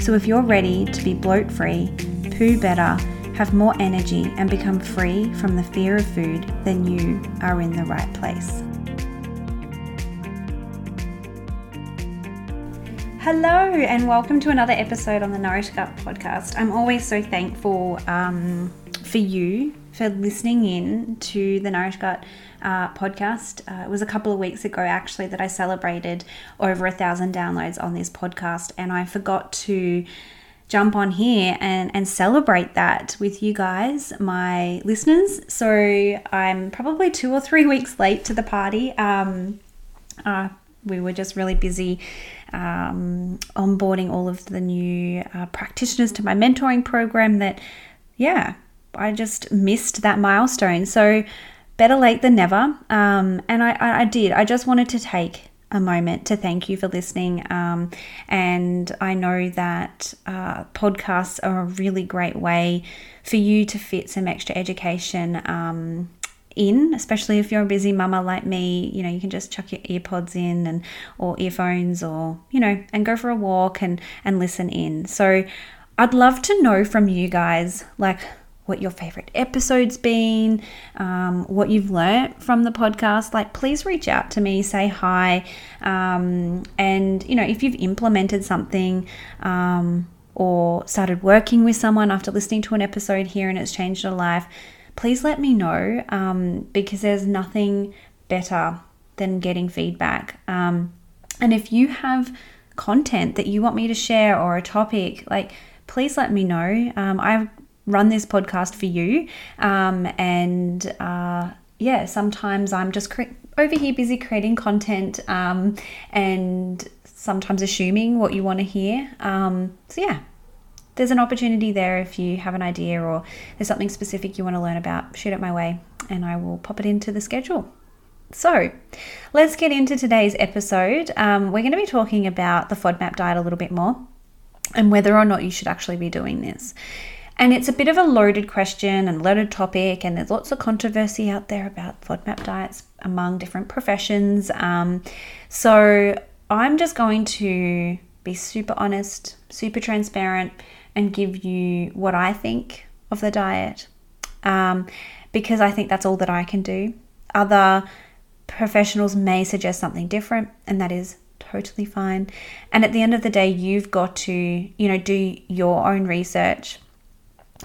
So if you're ready to be bloat free, poo better, have more energy, and become free from the fear of food, then you are in the right place. Hello, and welcome to another episode on the Nourish Gut podcast. I'm always so thankful um, for you for listening in to the Nourish Gut uh, podcast. Uh, it was a couple of weeks ago, actually, that I celebrated over a thousand downloads on this podcast, and I forgot to jump on here and, and celebrate that with you guys, my listeners. So I'm probably two or three weeks late to the party. Um, uh, we were just really busy um, onboarding all of the new uh, practitioners to my mentoring program that, yeah, I just missed that milestone. So better late than never. Um, and I, I, did. I just wanted to take a moment to thank you for listening. Um, and I know that uh, podcasts are a really great way for you to fit some extra education. Um, in, especially if you're a busy mama like me, you know, you can just chuck your earpods in and or earphones or, you know, and go for a walk and and listen in. So I'd love to know from you guys like what your favorite episode's been, um, what you've learnt from the podcast, like please reach out to me, say hi. Um, and, you know, if you've implemented something um, or started working with someone after listening to an episode here and it's changed your life, please let me know um, because there's nothing better than getting feedback. Um, and if you have content that you want me to share or a topic, like, please let me know. Um, I've run this podcast for you. Um, and uh, yeah, sometimes I'm just cre- over here busy creating content um, and sometimes assuming what you want to hear. Um, so yeah, there's an opportunity there if you have an idea or there's something specific you want to learn about, shoot it my way and I will pop it into the schedule. So, let's get into today's episode. Um, we're going to be talking about the FODMAP diet a little bit more and whether or not you should actually be doing this. And it's a bit of a loaded question and loaded topic, and there's lots of controversy out there about FODMAP diets among different professions. Um, so I'm just going to be super honest, super transparent, and give you what I think of the diet um, because I think that's all that I can do. Other professionals may suggest something different, and that is totally fine. And at the end of the day, you've got to, you know, do your own research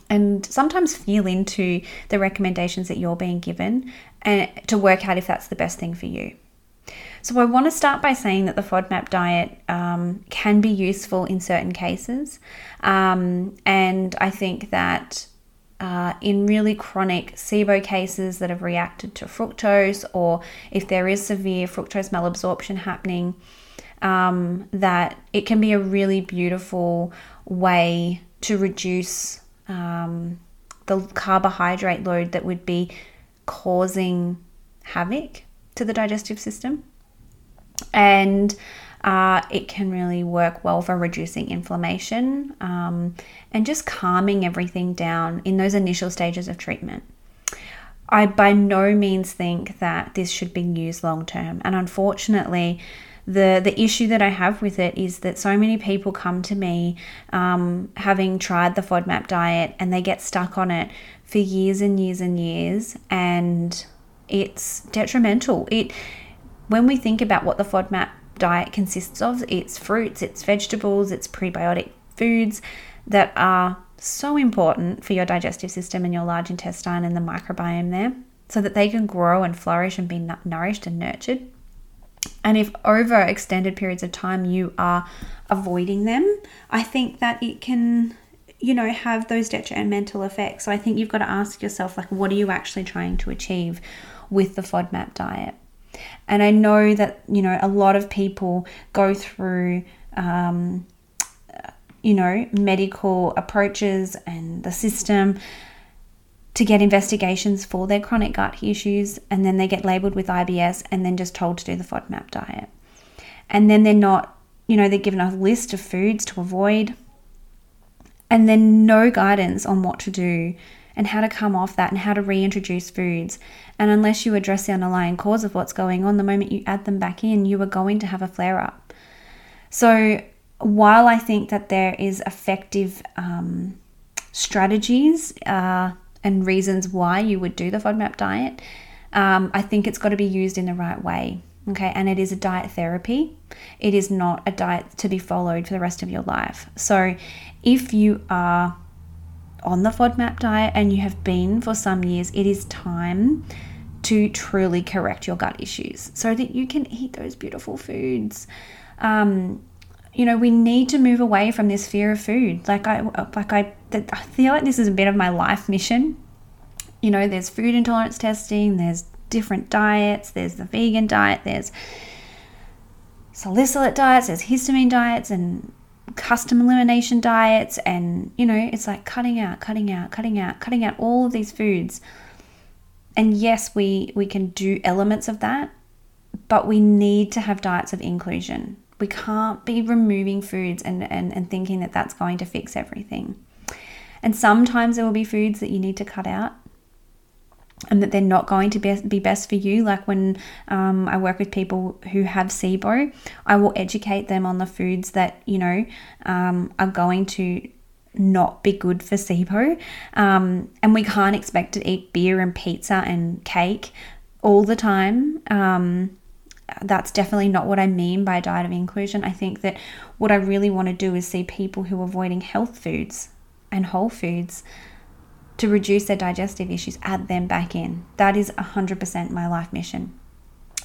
and sometimes feel into the recommendations that you're being given and to work out if that's the best thing for you. So, I want to start by saying that the FODMAP diet um, can be useful in certain cases. Um, and I think that uh, in really chronic SIBO cases that have reacted to fructose, or if there is severe fructose malabsorption happening, um, that it can be a really beautiful way to reduce um, the carbohydrate load that would be causing havoc to the digestive system. And uh, it can really work well for reducing inflammation um, and just calming everything down in those initial stages of treatment. I by no means think that this should be used long term, and unfortunately, the the issue that I have with it is that so many people come to me um, having tried the FODMAP diet and they get stuck on it for years and years and years, and it's detrimental. It when we think about what the FODMAP diet consists of, it's fruits, it's vegetables, it's prebiotic foods that are so important for your digestive system and your large intestine and the microbiome there so that they can grow and flourish and be nourished and nurtured. And if over extended periods of time you are avoiding them, I think that it can, you know, have those detrimental effects. So I think you've got to ask yourself, like, what are you actually trying to achieve with the FODMAP diet? And I know that, you know, a lot of people go through um, you know, medical approaches and the system to get investigations for their chronic gut issues, and then they get labeled with IBS and then just told to do the FODMAP diet. And then they're not, you know, they're given a list of foods to avoid, and then no guidance on what to do and how to come off that and how to reintroduce foods. And unless you address the underlying cause of what's going on, the moment you add them back in, you are going to have a flare up. So, while I think that there is effective um, strategies uh, and reasons why you would do the FODMAP diet, um, I think it's got to be used in the right way. Okay, and it is a diet therapy. It is not a diet to be followed for the rest of your life. So, if you are on the FODMAP diet and you have been for some years, it is time to truly correct your gut issues so that you can eat those beautiful foods. Um, you know, we need to move away from this fear of food. Like I, like I, I feel like this is a bit of my life mission. You know, there's food intolerance testing, there's different diets, there's the vegan diet, there's salicylate diets, there's histamine diets, and custom elimination diets and you know it's like cutting out cutting out cutting out cutting out all of these foods. And yes we we can do elements of that but we need to have diets of inclusion. We can't be removing foods and and, and thinking that that's going to fix everything and sometimes there will be foods that you need to cut out and that they're not going to be best for you. Like when um, I work with people who have SIBO, I will educate them on the foods that, you know, um, are going to not be good for SIBO. Um, and we can't expect to eat beer and pizza and cake all the time. Um, that's definitely not what I mean by a diet of inclusion. I think that what I really want to do is see people who are avoiding health foods and whole foods to reduce their digestive issues, add them back in. That is 100% my life mission.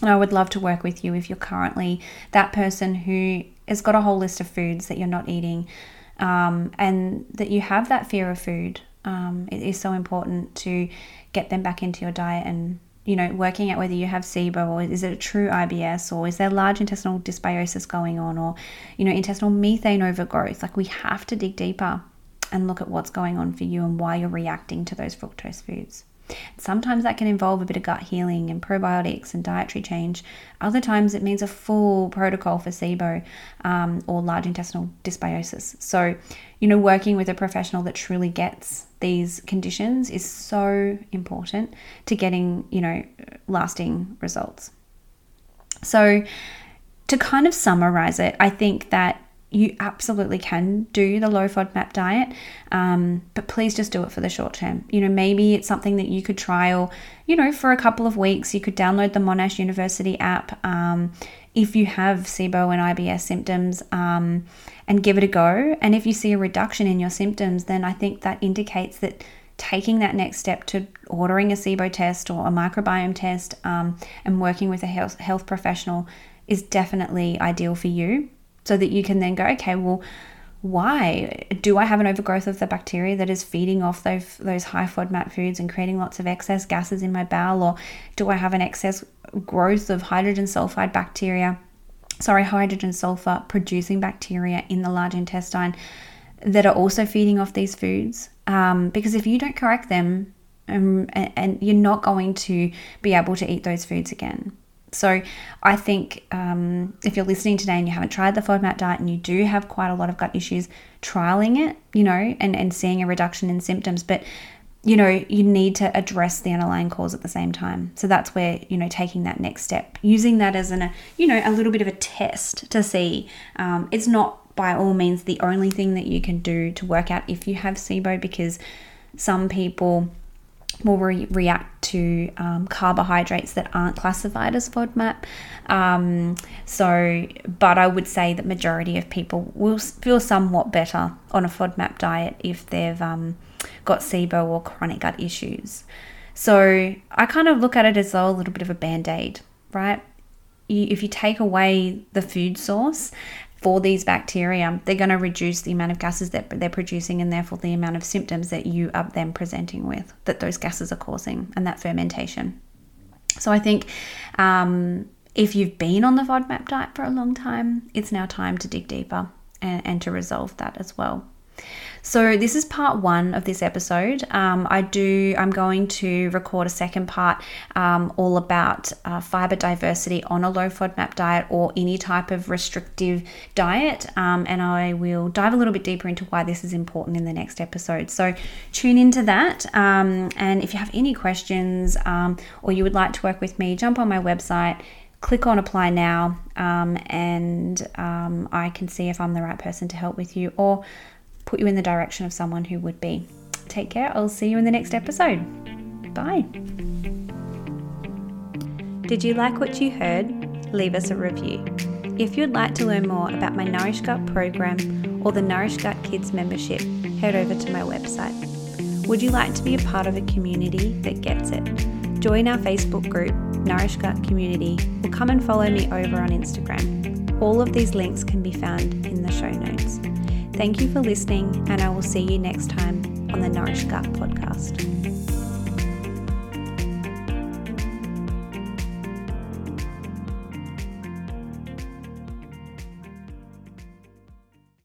And I would love to work with you if you're currently that person who has got a whole list of foods that you're not eating um, and that you have that fear of food. Um, it is so important to get them back into your diet and you know working out whether you have SIBO or is it a true IBS or is there large intestinal dysbiosis going on or you know intestinal methane overgrowth. Like we have to dig deeper and look at what's going on for you and why you're reacting to those fructose foods. Sometimes that can involve a bit of gut healing and probiotics and dietary change. Other times it means a full protocol for SIBO um, or large intestinal dysbiosis. So, you know, working with a professional that truly gets these conditions is so important to getting, you know, lasting results. So, to kind of summarize it, I think that you absolutely can do the low FODMAP diet, um, but please just do it for the short term. You know, maybe it's something that you could trial, you know, for a couple of weeks. You could download the Monash University app um, if you have SIBO and IBS symptoms um, and give it a go. And if you see a reduction in your symptoms, then I think that indicates that taking that next step to ordering a SIBO test or a microbiome test um, and working with a health, health professional is definitely ideal for you so that you can then go, okay, well, why do I have an overgrowth of the bacteria that is feeding off those those high FODMAP foods and creating lots of excess gases in my bowel, or do I have an excess growth of hydrogen sulfide bacteria? Sorry, hydrogen sulfur producing bacteria in the large intestine that are also feeding off these foods. Um, because if you don't correct them, um, and, and you're not going to be able to eat those foods again. So I think um, if you're listening today and you haven't tried the FODMAP diet and you do have quite a lot of gut issues, trialing it, you know, and, and seeing a reduction in symptoms, but you know, you need to address the underlying cause at the same time. So that's where, you know, taking that next step, using that as an, a, you know, a little bit of a test to see. Um, it's not by all means the only thing that you can do to work out if you have SIBO because some people will re- react to um, carbohydrates that aren't classified as FODMAP. Um, so, but I would say that majority of people will feel somewhat better on a FODMAP diet if they've um, got SIBO or chronic gut issues. So I kind of look at it as though a little bit of a band aid, right? if you take away the food source for these bacteria, they're going to reduce the amount of gases that they're producing and therefore the amount of symptoms that you are then presenting with that those gases are causing and that fermentation. So I think um, if you've been on the FODMAP diet for a long time, it's now time to dig deeper and, and to resolve that as well. So this is part one of this episode. Um, I do. I'm going to record a second part, um, all about uh, fiber diversity on a low FODMAP diet or any type of restrictive diet, um, and I will dive a little bit deeper into why this is important in the next episode. So tune into that. Um, and if you have any questions um, or you would like to work with me, jump on my website click on apply now um, and I can see if I'm the right person to help with you or put you in the direction of someone who would be. Take care. I'll see you in the next episode. Bye. Did you like what you heard? Leave us a review. If you'd like to learn more about my Nourish Gut program or the Nourish Gut Kids membership, head over to my website. Would you like to be a part of a community that gets it? Join our Facebook group, Nourish Gut Community, or come and follow me over on Instagram. All of these links can be found in the show notes. Thank you for listening, and I will see you next time on the Nourish Gut podcast.